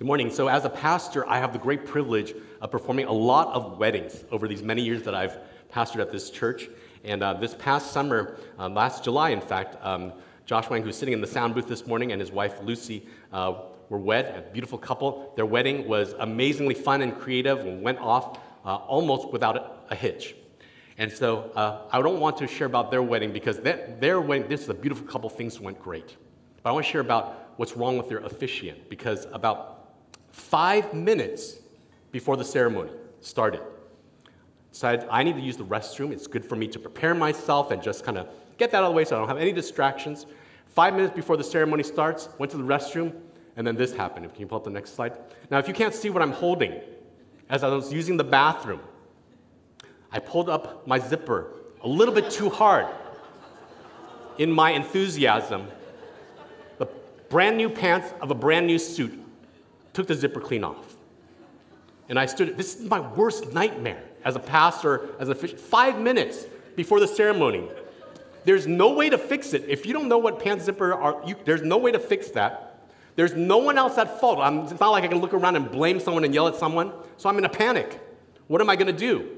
Good morning. So, as a pastor, I have the great privilege of performing a lot of weddings over these many years that I've pastored at this church. And uh, this past summer, uh, last July, in fact, um, Josh Wang, who's sitting in the sound booth this morning, and his wife Lucy uh, were wed, a beautiful couple. Their wedding was amazingly fun and creative and went off uh, almost without a hitch. And so uh, I don't want to share about their wedding because their wedding, this is a beautiful couple, things went great. But I want to share about what's wrong with their officiant because about five minutes before the ceremony started, decided I need to use the restroom. It's good for me to prepare myself and just kind of get that out of the way so I don't have any distractions. Five minutes before the ceremony starts, went to the restroom, and then this happened. Can you pull up the next slide? Now, if you can't see what I'm holding, as I was using the bathroom, I pulled up my zipper a little bit too hard in my enthusiasm. The brand new pants of a brand new suit took the zipper clean off. And I stood, this is my worst nightmare as a pastor, as a fish, five minutes before the ceremony. There's no way to fix it. If you don't know what pants zipper are, you, there's no way to fix that. There's no one else at fault. I'm, it's not like I can look around and blame someone and yell at someone. So I'm in a panic. What am I going to do?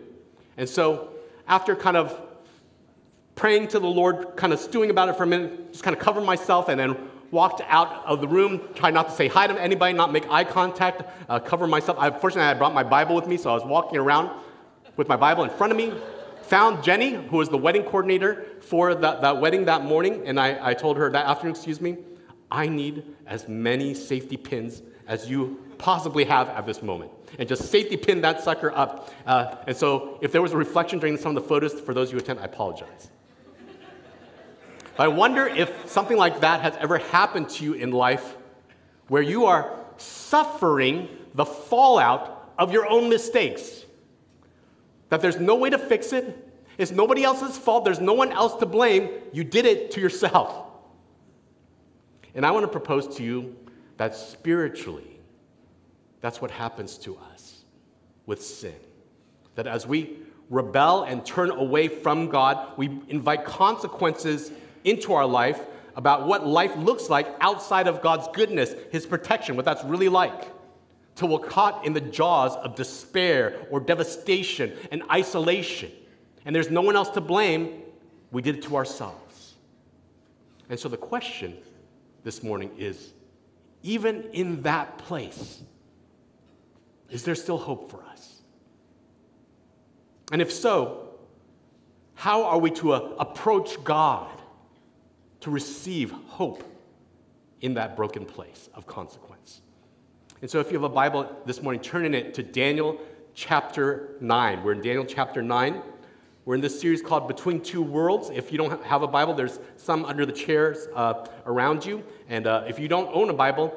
And so, after kind of praying to the Lord, kind of stewing about it for a minute, just kind of covered myself and then walked out of the room, tried not to say hi to anybody, not make eye contact, uh, cover myself. I, fortunately, I brought my Bible with me, so I was walking around with my Bible in front of me. Found Jenny, who was the wedding coordinator for that, that wedding that morning, and I, I told her that afternoon, excuse me, I need as many safety pins as you possibly have at this moment and just safety pin that sucker up. Uh, and so, if there was a reflection during some of the photos, for those of you who attend, I apologize. I wonder if something like that has ever happened to you in life where you are suffering the fallout of your own mistakes. That there's no way to fix it, it's nobody else's fault, there's no one else to blame, you did it to yourself. And I want to propose to you that spiritually, that's what happens to us with sin. That as we rebel and turn away from God, we invite consequences into our life about what life looks like outside of God's goodness, His protection, what that's really like. Till we're caught in the jaws of despair or devastation and isolation. And there's no one else to blame. We did it to ourselves. And so the question this morning is even in that place, is there still hope for us? And if so, how are we to uh, approach God to receive hope in that broken place of consequence? And so, if you have a Bible this morning, turn in it to Daniel chapter 9. We're in Daniel chapter 9. We're in this series called Between Two Worlds. If you don't have a Bible, there's some under the chairs uh, around you. And uh, if you don't own a Bible,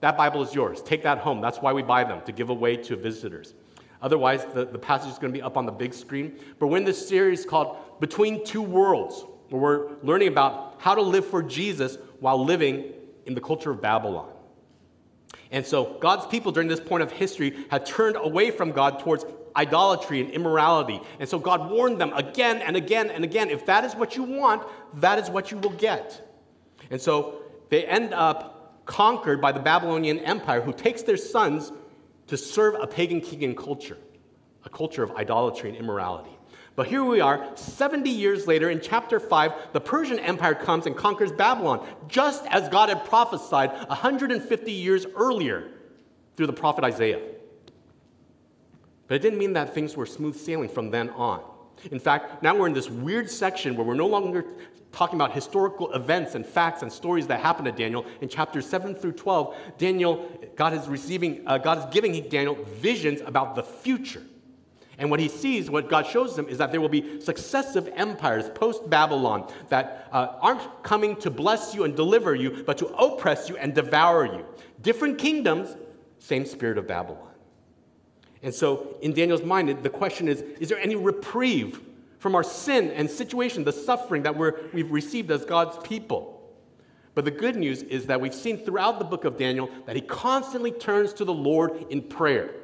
that Bible is yours. Take that home. That's why we buy them, to give away to visitors. Otherwise, the, the passage is going to be up on the big screen. But we're in this series called Between Two Worlds, where we're learning about how to live for Jesus while living in the culture of Babylon. And so, God's people during this point of history had turned away from God towards idolatry and immorality. And so, God warned them again and again and again if that is what you want, that is what you will get. And so, they end up conquered by the Babylonian Empire, who takes their sons to serve a pagan king and culture, a culture of idolatry and immorality. But here we are, 70 years later, in chapter 5, the Persian Empire comes and conquers Babylon, just as God had prophesied 150 years earlier through the prophet Isaiah. But it didn't mean that things were smooth sailing from then on. In fact, now we're in this weird section where we're no longer talking about historical events and facts and stories that happened to Daniel. In chapters 7 through 12, Daniel, God is receiving, uh, God is giving Daniel visions about the future. And what he sees, what God shows him, is that there will be successive empires post Babylon that uh, aren't coming to bless you and deliver you, but to oppress you and devour you. Different kingdoms, same spirit of Babylon. And so, in Daniel's mind, the question is is there any reprieve from our sin and situation, the suffering that we've received as God's people. But the good news is that we've seen throughout the book of Daniel that he constantly turns to the Lord in prayer.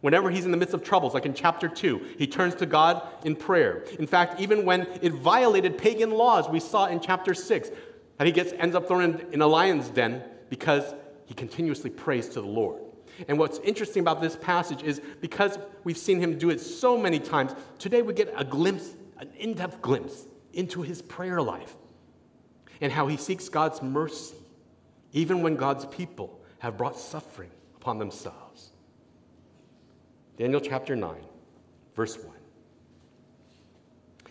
Whenever he's in the midst of troubles, like in chapter 2, he turns to God in prayer. In fact, even when it violated pagan laws, we saw in chapter 6 that he gets, ends up thrown in, in a lion's den because he continuously prays to the Lord. And what's interesting about this passage is because we've seen him do it so many times, today we get a glimpse, an in depth glimpse into his prayer life and how he seeks God's mercy, even when God's people have brought suffering upon themselves. Daniel chapter 9, verse 1.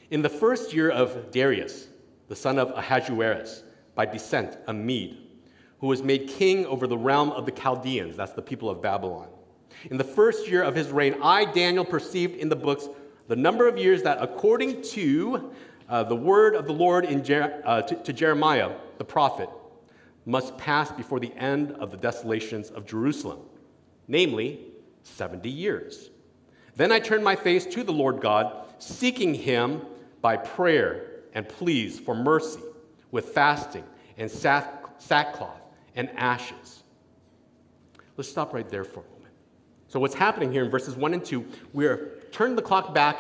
In the first year of Darius, the son of Ahasuerus, by descent, a Mede, who was made king over the realm of the Chaldeans, that's the people of Babylon. In the first year of his reign, I, Daniel, perceived in the books the number of years that, according to uh, the word of the Lord Jer- uh, to, to Jeremiah, the prophet, must pass before the end of the desolations of Jerusalem, namely 70 years. Then I turned my face to the Lord God, seeking him by prayer and pleas for mercy, with fasting and sackcloth and ashes. Let's stop right there for a moment. So, what's happening here in verses 1 and 2, we're turning the clock back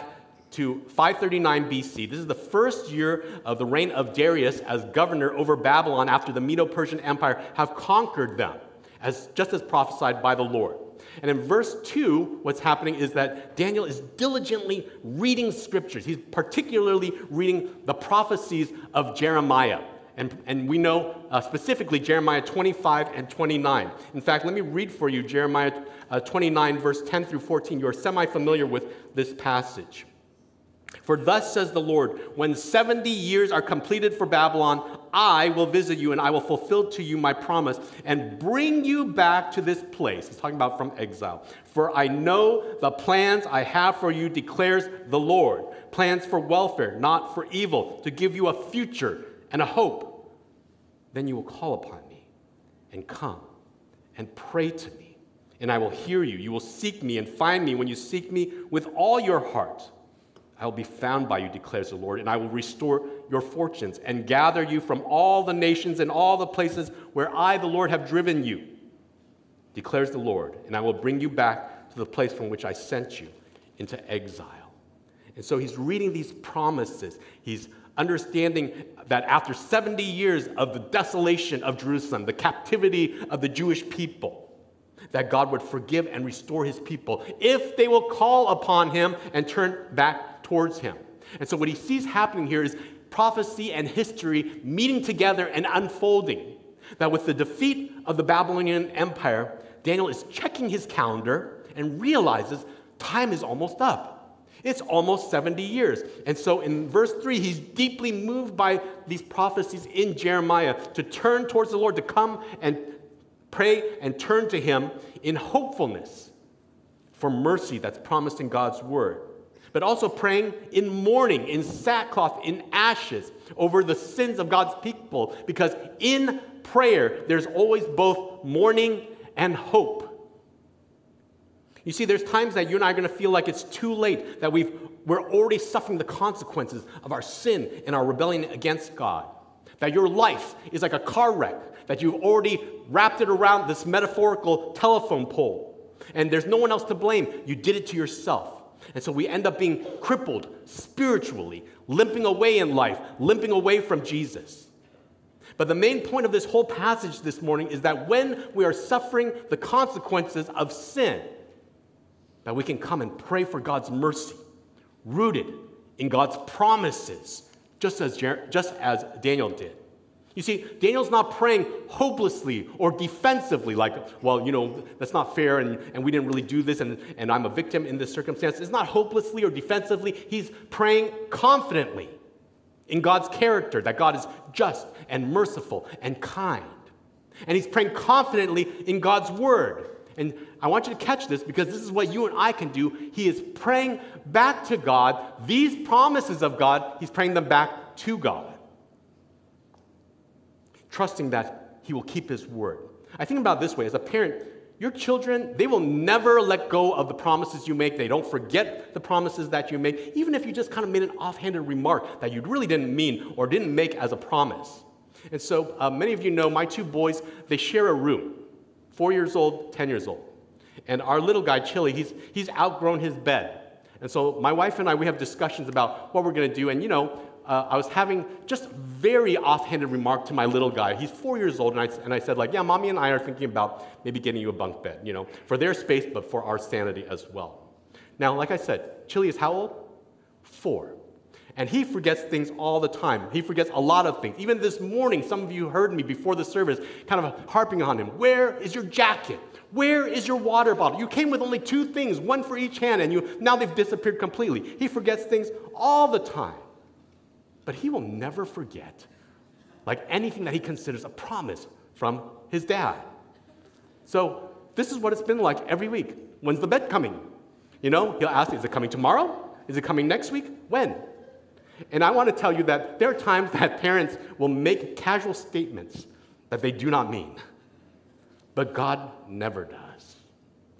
to 539 BC. This is the first year of the reign of Darius as governor over Babylon after the Medo Persian Empire have conquered them, as, just as prophesied by the Lord. And in verse 2, what's happening is that Daniel is diligently reading scriptures. He's particularly reading the prophecies of Jeremiah. And, and we know uh, specifically Jeremiah 25 and 29. In fact, let me read for you Jeremiah uh, 29, verse 10 through 14. You're semi familiar with this passage. For thus says the Lord, when 70 years are completed for Babylon, I will visit you and I will fulfill to you my promise and bring you back to this place. He's talking about from exile. For I know the plans I have for you, declares the Lord plans for welfare, not for evil, to give you a future and a hope. Then you will call upon me and come and pray to me, and I will hear you. You will seek me and find me when you seek me with all your heart. I will be found by you, declares the Lord, and I will restore your fortunes and gather you from all the nations and all the places where I, the Lord, have driven you, declares the Lord, and I will bring you back to the place from which I sent you into exile. And so he's reading these promises. He's understanding that after 70 years of the desolation of Jerusalem, the captivity of the Jewish people, that God would forgive and restore his people if they will call upon him and turn back towards him. And so, what he sees happening here is prophecy and history meeting together and unfolding. That with the defeat of the Babylonian Empire, Daniel is checking his calendar and realizes time is almost up. It's almost 70 years. And so in verse 3, he's deeply moved by these prophecies in Jeremiah to turn towards the Lord, to come and pray and turn to him in hopefulness for mercy that's promised in God's word but also praying in mourning, in sackcloth, in ashes over the sins of God's people, because in prayer, there's always both mourning and hope. You see, there's times that you and I are going to feel like it's too late, that we've, we're already suffering the consequences of our sin and our rebellion against God. That your life is like a car wreck, that you've already wrapped it around this metaphorical telephone pole, and there's no one else to blame. You did it to yourself. And so we end up being crippled spiritually, limping away in life, limping away from Jesus. But the main point of this whole passage this morning is that when we are suffering the consequences of sin, that we can come and pray for God's mercy, rooted in God's promises, just as, just as Daniel did. You see, Daniel's not praying hopelessly or defensively, like, well, you know, that's not fair and, and we didn't really do this and, and I'm a victim in this circumstance. It's not hopelessly or defensively. He's praying confidently in God's character, that God is just and merciful and kind. And he's praying confidently in God's word. And I want you to catch this because this is what you and I can do. He is praying back to God. These promises of God, he's praying them back to God trusting that He will keep His word. I think about this way as a parent, your children, they will never let go of the promises you make. They don't forget the promises that you make, even if you just kind of made an offhanded remark that you really didn't mean or didn't make as a promise. And so, uh, many of you know my two boys, they share a room four years old, 10 years old. And our little guy, Chili, he's, he's outgrown his bed. And so, my wife and I, we have discussions about what we're going to do. And, you know, uh, I was having just very offhanded remark to my little guy. He's four years old, and I, and I said, like, yeah, mommy and I are thinking about maybe getting you a bunk bed, you know, for their space, but for our sanity as well. Now, like I said, Chili is how old? Four. And he forgets things all the time. He forgets a lot of things. Even this morning, some of you heard me before the service kind of harping on him. Where is your jacket? Where is your water bottle? You came with only two things, one for each hand, and you now they've disappeared completely. He forgets things all the time. But he will never forget like anything that he considers a promise from his dad. So this is what it's been like every week. When's the bed coming? You know, he'll ask, is it coming tomorrow? Is it coming next week? When? And I want to tell you that there are times that parents will make casual statements that they do not mean. But God never does.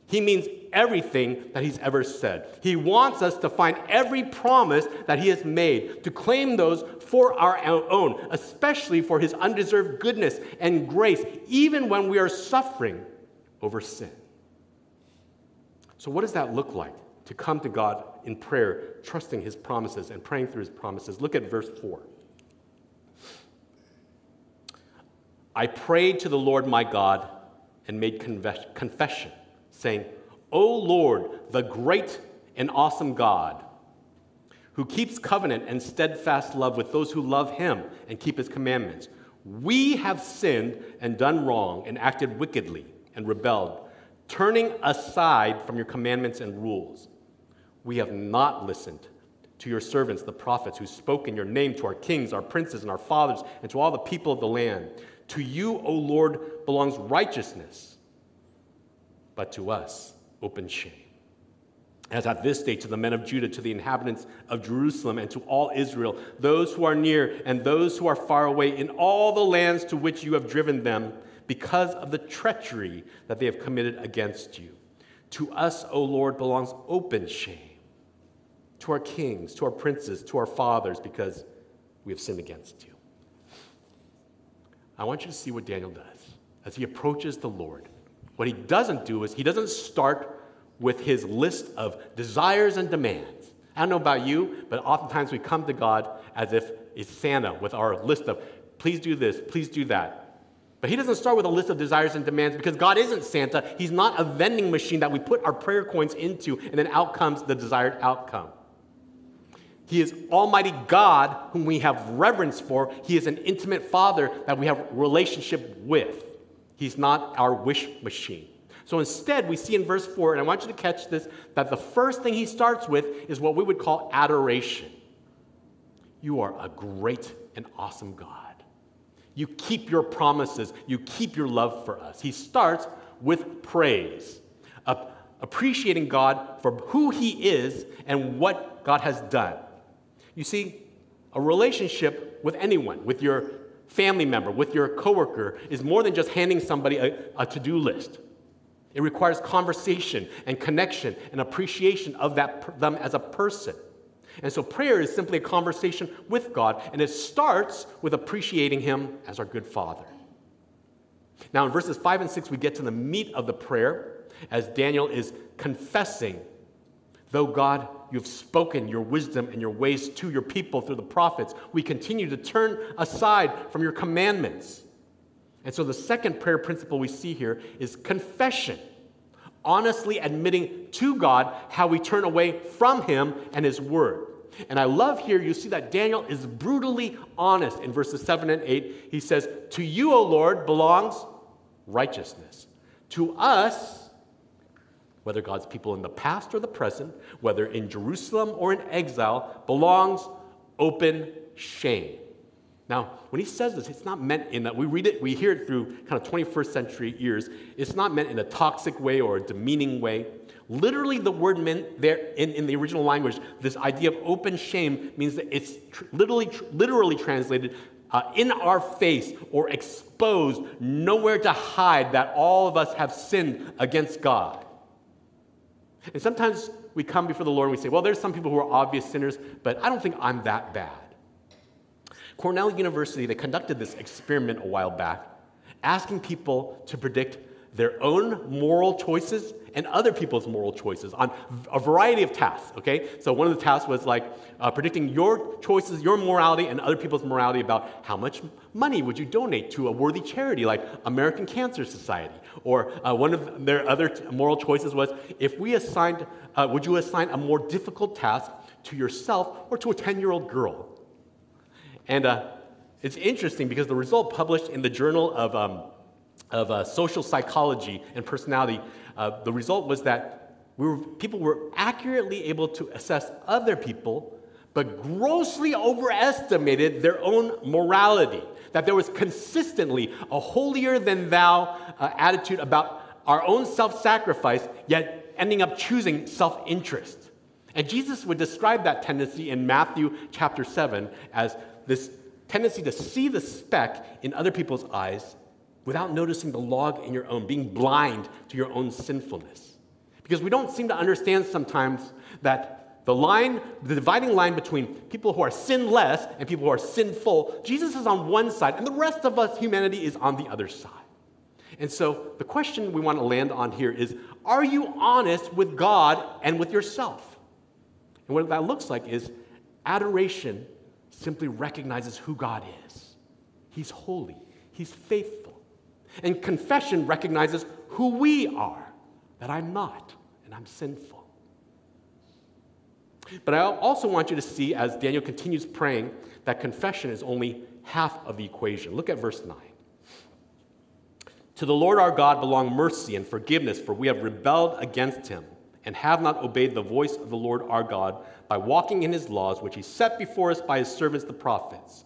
He means everything that He's ever said. He wants us to find every promise that He has made, to claim those for our own, especially for His undeserved goodness and grace, even when we are suffering over sin. So, what does that look like to come to God in prayer, trusting His promises and praying through His promises? Look at verse 4. I prayed to the Lord my God and made confession, saying, O Lord, the great and awesome God, who keeps covenant and steadfast love with those who love him and keep his commandments. We have sinned and done wrong and acted wickedly and rebelled, turning aside from your commandments and rules. We have not listened to your servants, the prophets, who spoke in your name to our kings, our princes, and our fathers, and to all the people of the land. To you, O Lord, belongs righteousness, but to us, open shame. As at this day, to the men of Judah, to the inhabitants of Jerusalem, and to all Israel, those who are near and those who are far away, in all the lands to which you have driven them, because of the treachery that they have committed against you. To us, O Lord, belongs open shame. To our kings, to our princes, to our fathers, because we have sinned against you. I want you to see what Daniel does as he approaches the Lord. What he doesn't do is he doesn't start with his list of desires and demands. I don't know about you, but oftentimes we come to God as if it's Santa with our list of, please do this, please do that. But he doesn't start with a list of desires and demands because God isn't Santa. He's not a vending machine that we put our prayer coins into and then out comes the desired outcome. He is Almighty God, whom we have reverence for. He is an intimate Father that we have relationship with. He's not our wish machine. So instead, we see in verse 4, and I want you to catch this, that the first thing he starts with is what we would call adoration. You are a great and awesome God. You keep your promises, you keep your love for us. He starts with praise, appreciating God for who he is and what God has done. You see, a relationship with anyone, with your family member, with your coworker, is more than just handing somebody a, a to do list. It requires conversation and connection and appreciation of that, them as a person. And so prayer is simply a conversation with God, and it starts with appreciating Him as our good Father. Now, in verses 5 and 6, we get to the meat of the prayer as Daniel is confessing, though God you have spoken your wisdom and your ways to your people through the prophets. We continue to turn aside from your commandments. And so, the second prayer principle we see here is confession, honestly admitting to God how we turn away from Him and His Word. And I love here, you see that Daniel is brutally honest in verses 7 and 8. He says, To you, O Lord, belongs righteousness. To us, whether God's people in the past or the present, whether in Jerusalem or in exile, belongs open shame. Now, when he says this, it's not meant in that we read it, we hear it through kind of 21st century ears. It's not meant in a toxic way or a demeaning way. Literally, the word meant there in, in the original language, this idea of open shame means that it's tr- literally, tr- literally translated uh, in our face or exposed, nowhere to hide that all of us have sinned against God. And sometimes we come before the Lord and we say, well, there's some people who are obvious sinners, but I don't think I'm that bad. Cornell University, they conducted this experiment a while back, asking people to predict their own moral choices and other people's moral choices on a variety of tasks, okay? So one of the tasks was like uh, predicting your choices, your morality, and other people's morality about how much money would you donate to a worthy charity like American Cancer Society. Or uh, one of their other moral choices was if we assigned, uh, would you assign a more difficult task to yourself or to a 10 year old girl? And uh, it's interesting because the result published in the Journal of, um, of uh, Social Psychology and Personality uh, the result was that we were, people were accurately able to assess other people, but grossly overestimated their own morality. That there was consistently a holier than thou uh, attitude about our own self sacrifice, yet ending up choosing self interest. And Jesus would describe that tendency in Matthew chapter 7 as this tendency to see the speck in other people's eyes without noticing the log in your own, being blind to your own sinfulness. Because we don't seem to understand sometimes that the line, the dividing line between people who are sinless and people who are sinful, Jesus is on one side, and the rest of us, humanity, is on the other side. And so the question we want to land on here is Are you honest with God and with yourself? And what that looks like is adoration simply recognizes who God is. He's holy, He's faithful. And confession recognizes who we are, that I'm not, and I'm sinful. But I also want you to see, as Daniel continues praying, that confession is only half of the equation. Look at verse 9. To the Lord our God belong mercy and forgiveness, for we have rebelled against him and have not obeyed the voice of the Lord our God by walking in his laws, which he set before us by his servants the prophets.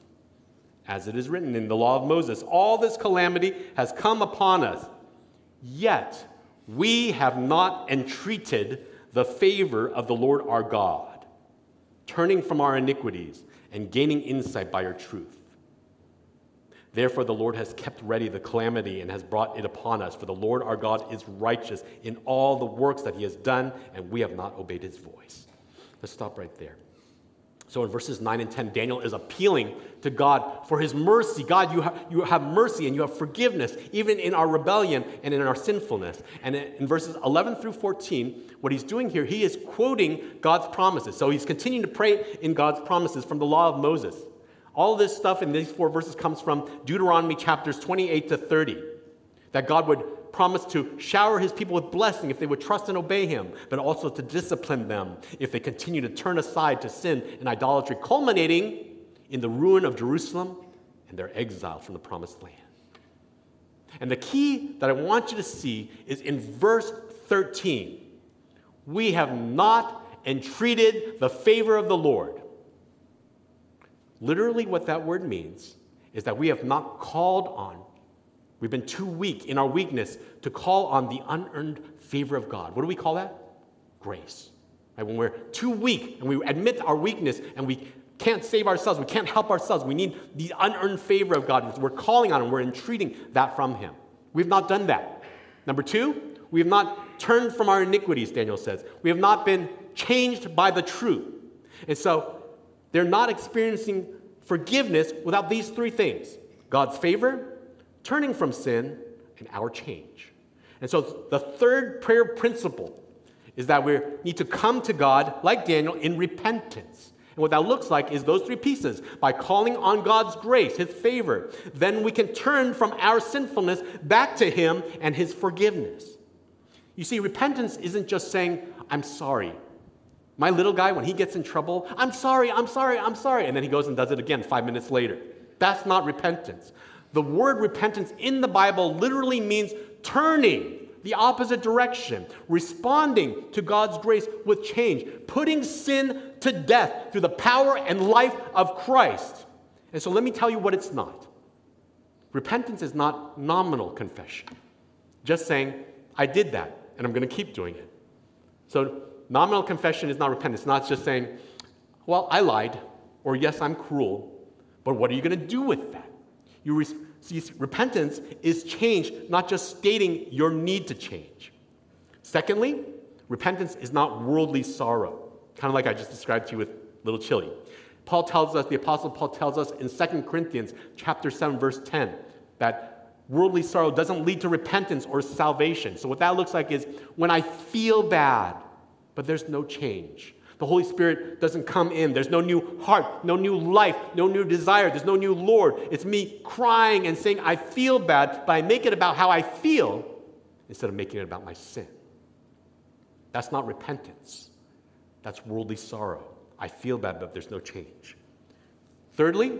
As it is written in the law of Moses, all this calamity has come upon us, yet we have not entreated the favor of the Lord our God, turning from our iniquities and gaining insight by your truth. Therefore, the Lord has kept ready the calamity and has brought it upon us. For the Lord our God is righteous in all the works that he has done, and we have not obeyed his voice. Let's stop right there. So in verses 9 and 10, Daniel is appealing to God for his mercy. God, you, ha- you have mercy and you have forgiveness, even in our rebellion and in our sinfulness. And in verses 11 through 14, what he's doing here, he is quoting God's promises. So he's continuing to pray in God's promises from the law of Moses. All this stuff in these four verses comes from Deuteronomy chapters 28 to 30. That God would promised to shower his people with blessing if they would trust and obey him, but also to discipline them if they continue to turn aside to sin and idolatry, culminating in the ruin of Jerusalem and their exile from the promised land. And the key that I want you to see is in verse 13. We have not entreated the favor of the Lord. Literally, what that word means is that we have not called on We've been too weak in our weakness to call on the unearned favor of God. What do we call that? Grace. Right? When we're too weak and we admit our weakness and we can't save ourselves, we can't help ourselves, we need the unearned favor of God. We're calling on Him, we're entreating that from Him. We've not done that. Number two, we have not turned from our iniquities, Daniel says. We have not been changed by the truth. And so they're not experiencing forgiveness without these three things God's favor, turning from sin, and our change. And so the third prayer principle is that we need to come to God, like Daniel, in repentance. And what that looks like is those three pieces. By calling on God's grace, His favor, then we can turn from our sinfulness back to Him and His forgiveness. You see, repentance isn't just saying, I'm sorry. My little guy, when he gets in trouble, I'm sorry, I'm sorry, I'm sorry. And then he goes and does it again five minutes later. That's not repentance. The word repentance in the Bible literally means turning the opposite direction, responding to God's grace with change, putting sin to death through the power and life of Christ. And so let me tell you what it's not. Repentance is not nominal confession, just saying, I did that and I'm going to keep doing it. So Nominal confession is not repentance. It's not just saying, well, I lied, or yes, I'm cruel, but what are you going to do with that? You re- see, repentance is change, not just stating your need to change. Secondly, repentance is not worldly sorrow, kind of like I just described to you with little chili. Paul tells us, the Apostle Paul tells us in 2 Corinthians chapter 7, verse 10, that worldly sorrow doesn't lead to repentance or salvation. So what that looks like is when I feel bad, but there's no change. The Holy Spirit doesn't come in. There's no new heart, no new life, no new desire. There's no new Lord. It's me crying and saying, I feel bad, but I make it about how I feel instead of making it about my sin. That's not repentance. That's worldly sorrow. I feel bad, but there's no change. Thirdly,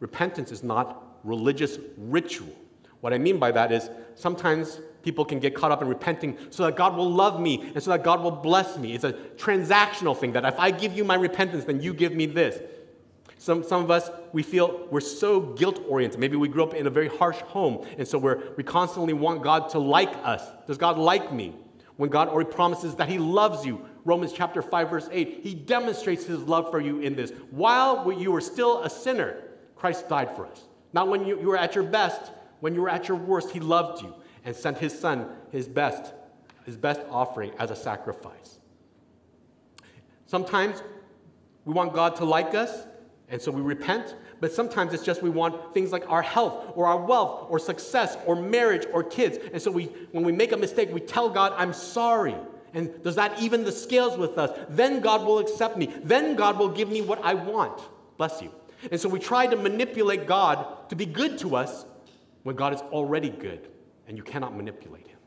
repentance is not religious ritual. What I mean by that is sometimes people can get caught up in repenting so that God will love me and so that God will bless me. It's a transactional thing that if I give you my repentance, then you give me this. Some, some of us, we feel we're so guilt oriented. Maybe we grew up in a very harsh home, and so we're, we constantly want God to like us. Does God like me? When God already promises that He loves you, Romans chapter 5, verse 8, He demonstrates His love for you in this. While you were still a sinner, Christ died for us. Not when you, you were at your best, when you were at your worst, He loved you and sent His Son, His best, His best offering as a sacrifice. Sometimes we want God to like us, and so we repent, but sometimes it's just we want things like our health or our wealth or success or marriage or kids. And so we, when we make a mistake, we tell God, I'm sorry. And does that even the scales with us? Then God will accept me. Then God will give me what I want. Bless you. And so we try to manipulate God to be good to us when God is already good and you cannot manipulate him.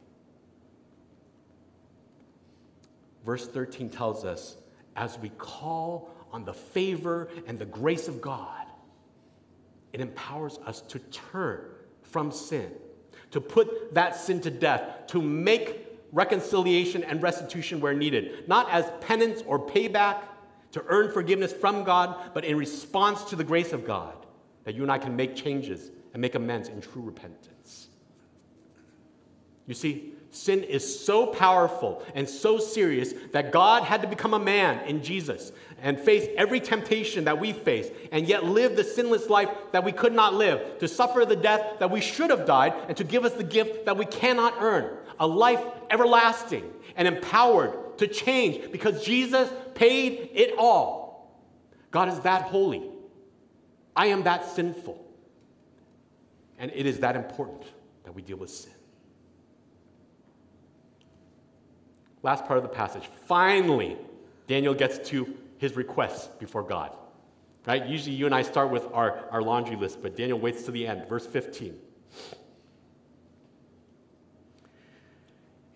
Verse 13 tells us as we call on the favor and the grace of God, it empowers us to turn from sin, to put that sin to death, to make reconciliation and restitution where needed, not as penance or payback to earn forgiveness from God, but in response to the grace of God, that you and I can make changes and make amends in true repentance. You see, sin is so powerful and so serious that God had to become a man in Jesus and face every temptation that we face, and yet live the sinless life that we could not live, to suffer the death that we should have died, and to give us the gift that we cannot earn a life everlasting and empowered to change because Jesus paid it all. God is that holy. I am that sinful. And it is that important that we deal with sin. Last part of the passage. Finally, Daniel gets to his requests before God. Right? Usually you and I start with our, our laundry list, but Daniel waits to the end. Verse 15.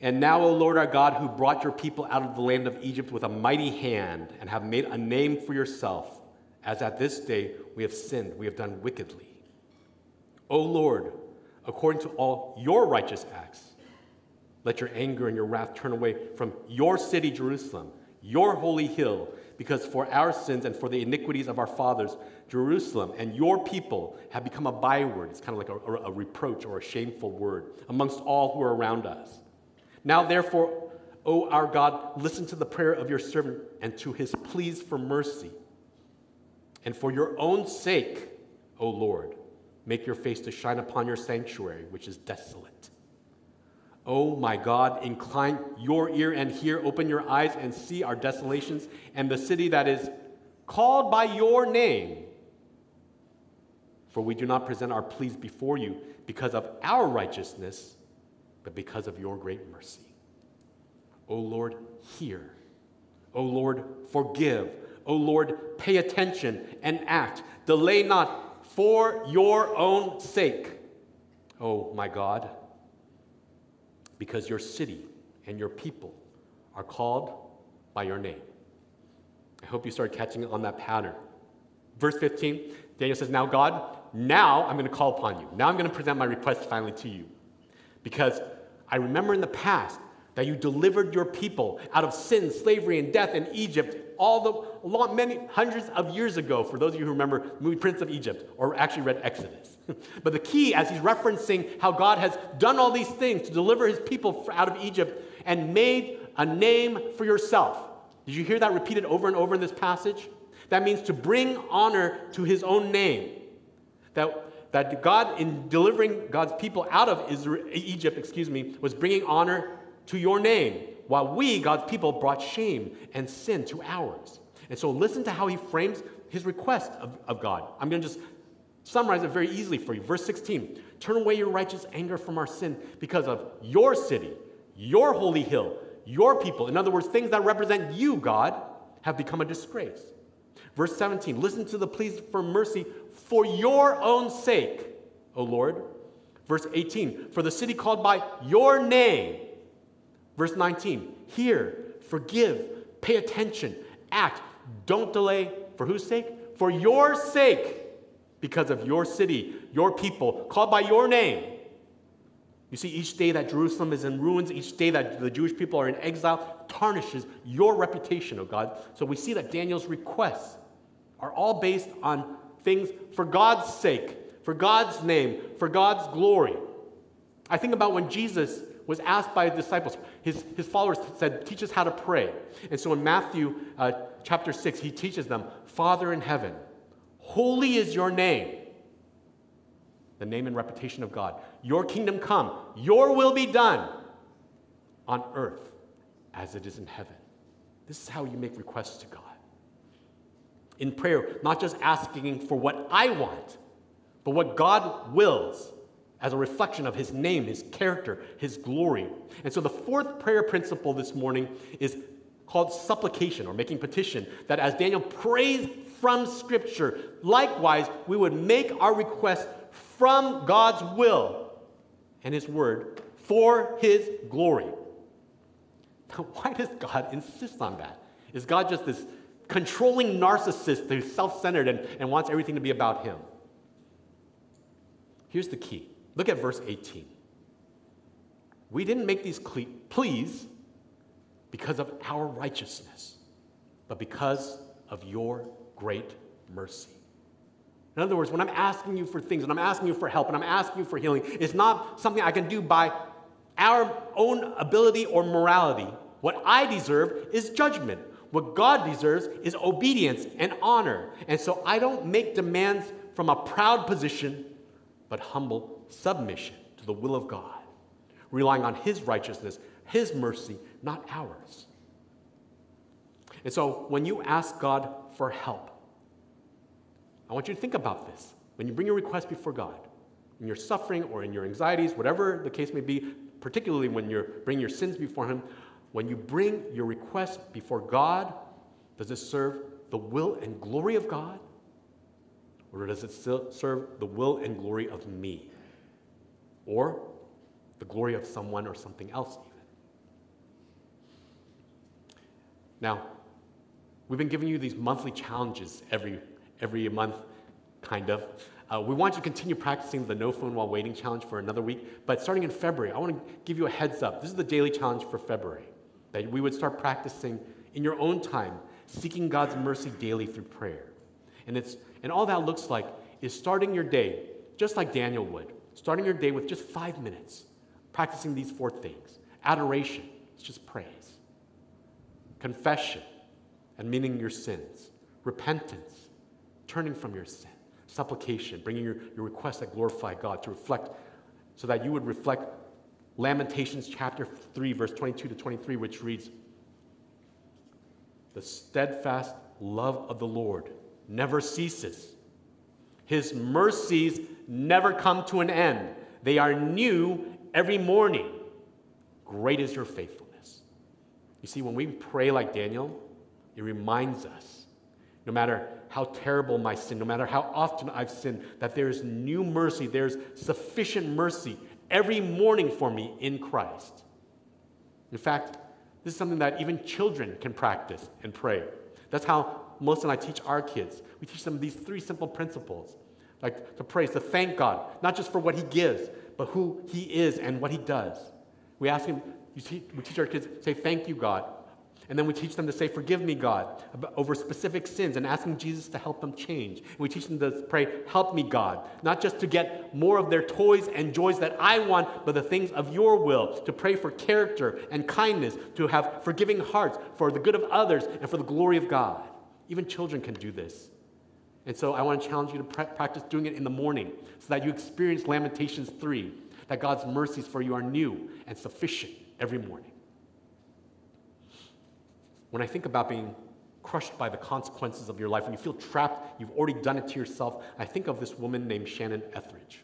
And now, O Lord our God, who brought your people out of the land of Egypt with a mighty hand and have made a name for yourself, as at this day we have sinned, we have done wickedly. O Lord, according to all your righteous acts, let your anger and your wrath turn away from your city, Jerusalem, your holy hill, because for our sins and for the iniquities of our fathers, Jerusalem and your people have become a byword. It's kind of like a, a reproach or a shameful word amongst all who are around us. Now, therefore, O our God, listen to the prayer of your servant and to his pleas for mercy. And for your own sake, O Lord, make your face to shine upon your sanctuary, which is desolate. O my God, incline your ear and hear, open your eyes and see our desolations and the city that is called by your name. For we do not present our pleas before you because of our righteousness but because of your great mercy. O Lord, hear. O Lord, forgive. O Lord, pay attention and act. Delay not for your own sake. O my God, because your city and your people are called by your name. I hope you start catching on that pattern. Verse 15, Daniel says, Now, God, now I'm going to call upon you. Now I'm going to present my request finally to you. Because I remember in the past that you delivered your people out of sin, slavery, and death in Egypt all the long, many hundreds of years ago. For those of you who remember the movie Prince of Egypt, or actually read Exodus. but the key, as he's referencing how God has done all these things to deliver his people out of Egypt and made a name for yourself. Did you hear that repeated over and over in this passage? That means to bring honor to his own name. That, that God, in delivering God's people out of Israel, Egypt, excuse me, was bringing honor to your name, while we, God's people, brought shame and sin to ours. And so listen to how he frames his request of, of God. I'm going to just summarize it very easily for you. Verse 16 Turn away your righteous anger from our sin because of your city, your holy hill, your people. In other words, things that represent you, God, have become a disgrace. Verse 17 Listen to the pleas for mercy for your own sake, O Lord. Verse 18 For the city called by your name. Verse 19 Hear, forgive, pay attention, act, don't delay. For whose sake? For your sake, because of your city, your people, called by your name. You see, each day that Jerusalem is in ruins, each day that the Jewish people are in exile, tarnishes your reputation, O oh God. So we see that Daniel's requests are all based on things for God's sake, for God's name, for God's glory. I think about when Jesus was asked by his disciples, his, his followers said, Teach us how to pray. And so in Matthew uh, chapter 6, he teaches them, Father in heaven, holy is your name. The name and reputation of God. Your kingdom come, your will be done on earth as it is in heaven. This is how you make requests to God. In prayer, not just asking for what I want, but what God wills as a reflection of his name, his character, his glory. And so the fourth prayer principle this morning is called supplication or making petition. That as Daniel prays from Scripture, likewise, we would make our request from God's will and his word for his glory. Now, why does God insist on that? Is God just this controlling narcissist who's self centered and, and wants everything to be about him? Here's the key Look at verse 18. We didn't make these pleas because of our righteousness, but because of your great mercy. In other words, when I'm asking you for things, when I'm asking you for help, and I'm asking you for healing, it's not something I can do by our own ability or morality. What I deserve is judgment. What God deserves is obedience and honor. And so I don't make demands from a proud position, but humble submission to the will of God, relying on His righteousness, His mercy, not ours. And so when you ask God for help, I want you to think about this. When you bring your request before God, in your suffering or in your anxieties, whatever the case may be, particularly when you're bringing your sins before Him, when you bring your request before God, does it serve the will and glory of God? Or does it still serve the will and glory of me? Or the glory of someone or something else, even. Now, we've been giving you these monthly challenges every, every month, kind of. Uh, we want you to continue practicing the no phone while waiting challenge for another week, but starting in February, I want to give you a heads up. This is the daily challenge for February, that we would start practicing in your own time, seeking God's mercy daily through prayer. And, it's, and all that looks like is starting your day just like Daniel would, starting your day with just five minutes, practicing these four things. Adoration, it's just praise, confession, and admitting your sins, repentance, turning from your sin, supplication, bringing your, your requests that glorify God to reflect, so that you would reflect Lamentations chapter 3, verse 22 to 23, which reads, The steadfast love of the Lord never ceases. His mercies never come to an end. They are new every morning. Great is your faithfulness. You see, when we pray like Daniel, it reminds us, no matter how terrible my sin, no matter how often I've sinned, that there is new mercy, there's sufficient mercy every morning for me in Christ. In fact, this is something that even children can practice and pray. That's how Melissa and I teach our kids. We teach them these three simple principles like to praise, to thank God, not just for what He gives, but who He is and what He does. We ask Him, we teach our kids, to say, Thank you, God. And then we teach them to say, Forgive me, God, over specific sins and asking Jesus to help them change. And we teach them to pray, Help me, God, not just to get more of their toys and joys that I want, but the things of your will, to pray for character and kindness, to have forgiving hearts for the good of others and for the glory of God. Even children can do this. And so I want to challenge you to practice doing it in the morning so that you experience Lamentations 3, that God's mercies for you are new and sufficient every morning. When I think about being crushed by the consequences of your life, when you feel trapped, you've already done it to yourself, I think of this woman named Shannon Ethridge.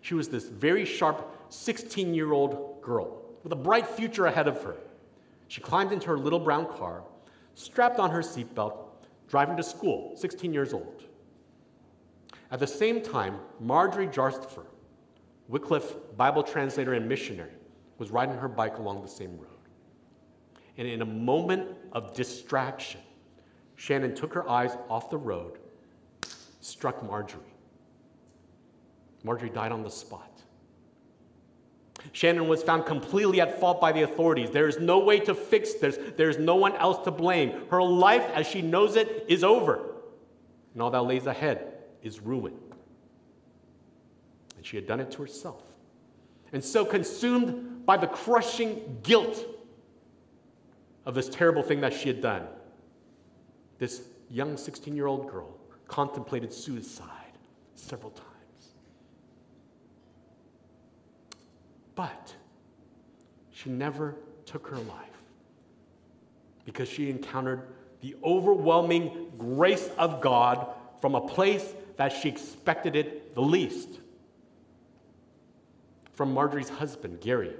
She was this very sharp 16 year old girl with a bright future ahead of her. She climbed into her little brown car, strapped on her seatbelt, driving to school, 16 years old. At the same time, Marjorie Jarstfer, Wycliffe Bible translator and missionary, was riding her bike along the same road. And in a moment of distraction, Shannon took her eyes off the road, struck Marjorie. Marjorie died on the spot. Shannon was found completely at fault by the authorities. There is no way to fix this. There is no one else to blame. Her life, as she knows it, is over. And all that lays ahead is ruin. And she had done it to herself. And so, consumed by the crushing guilt of this terrible thing that she had done. This young 16 year old girl contemplated suicide several times. But she never took her life because she encountered the overwhelming grace of God from a place that she expected it the least. From Marjorie's husband, Gary.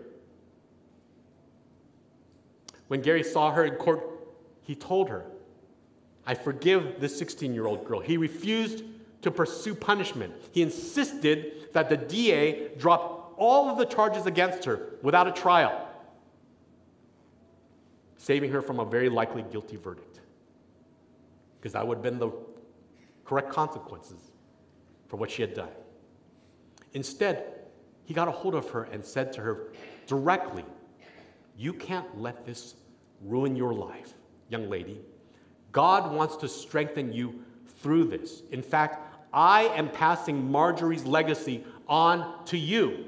When Gary saw her in court, he told her, I forgive this 16 year old girl. He refused to pursue punishment. He insisted that the DA drop all of the charges against her without a trial, saving her from a very likely guilty verdict. Because that would have been the correct consequences for what she had done. Instead, he got a hold of her and said to her directly, you can't let this ruin your life, young lady. God wants to strengthen you through this. In fact, I am passing Marjorie's legacy on to you.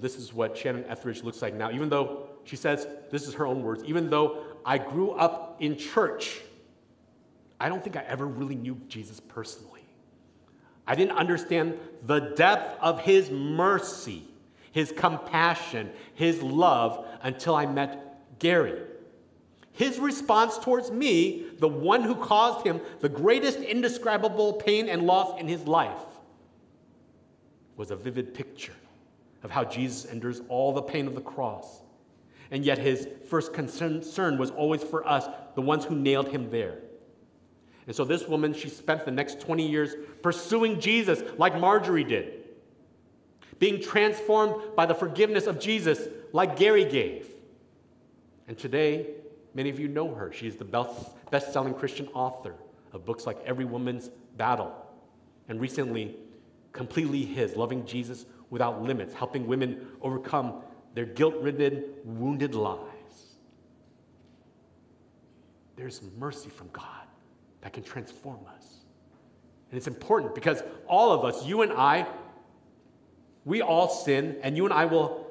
This is what Shannon Ethridge looks like now. Even though she says, this is her own words, even though I grew up in church, I don't think I ever really knew Jesus personally. I didn't understand the depth of his mercy his compassion, his love until I met Gary. His response towards me, the one who caused him the greatest indescribable pain and loss in his life, was a vivid picture of how Jesus endures all the pain of the cross. And yet his first concern was always for us, the ones who nailed him there. And so this woman, she spent the next 20 years pursuing Jesus like Marjorie did being transformed by the forgiveness of Jesus, like Gary gave. And today, many of you know her. She's the best selling Christian author of books like Every Woman's Battle, and recently, Completely His, Loving Jesus Without Limits, helping women overcome their guilt ridden, wounded lives. There's mercy from God that can transform us. And it's important because all of us, you and I, we all sin, and you and I will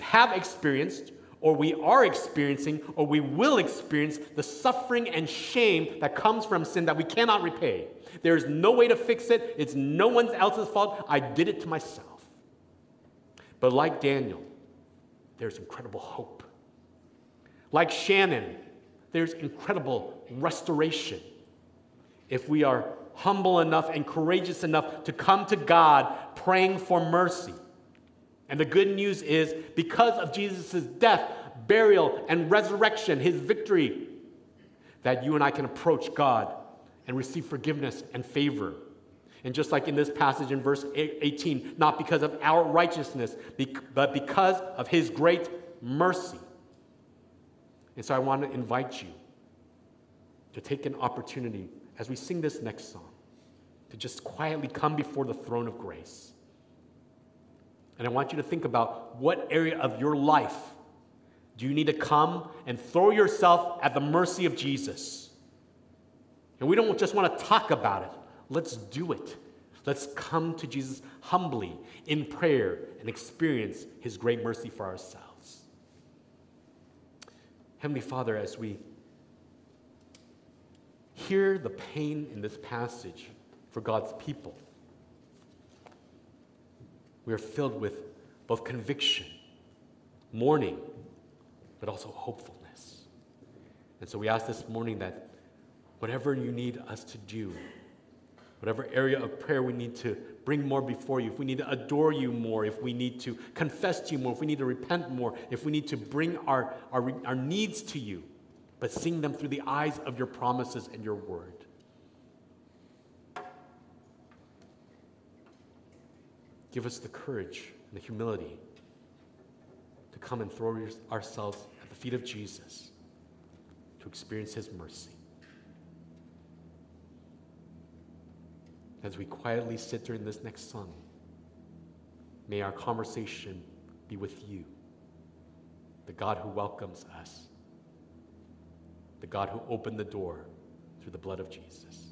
have experienced, or we are experiencing, or we will experience the suffering and shame that comes from sin that we cannot repay. There is no way to fix it, it's no one else's fault. I did it to myself. But like Daniel, there's incredible hope. Like Shannon, there's incredible restoration if we are humble enough and courageous enough to come to God praying for mercy. And the good news is because of Jesus' death, burial, and resurrection, his victory, that you and I can approach God and receive forgiveness and favor. And just like in this passage in verse 18, not because of our righteousness, but because of his great mercy. And so I want to invite you to take an opportunity as we sing this next song, to just quietly come before the throne of grace. And I want you to think about what area of your life do you need to come and throw yourself at the mercy of Jesus? And we don't just want to talk about it, let's do it. Let's come to Jesus humbly in prayer and experience his great mercy for ourselves. Heavenly Father, as we hear the pain in this passage for God's people, we are filled with both conviction, mourning, but also hopefulness. And so we ask this morning that whatever you need us to do, whatever area of prayer we need to bring more before you, if we need to adore you more, if we need to confess to you more, if we need to repent more, if we need to bring our, our, our needs to you, but seeing them through the eyes of your promises and your word. Give us the courage and the humility to come and throw ourselves at the feet of Jesus to experience his mercy. As we quietly sit during this next song, may our conversation be with you, the God who welcomes us, the God who opened the door through the blood of Jesus.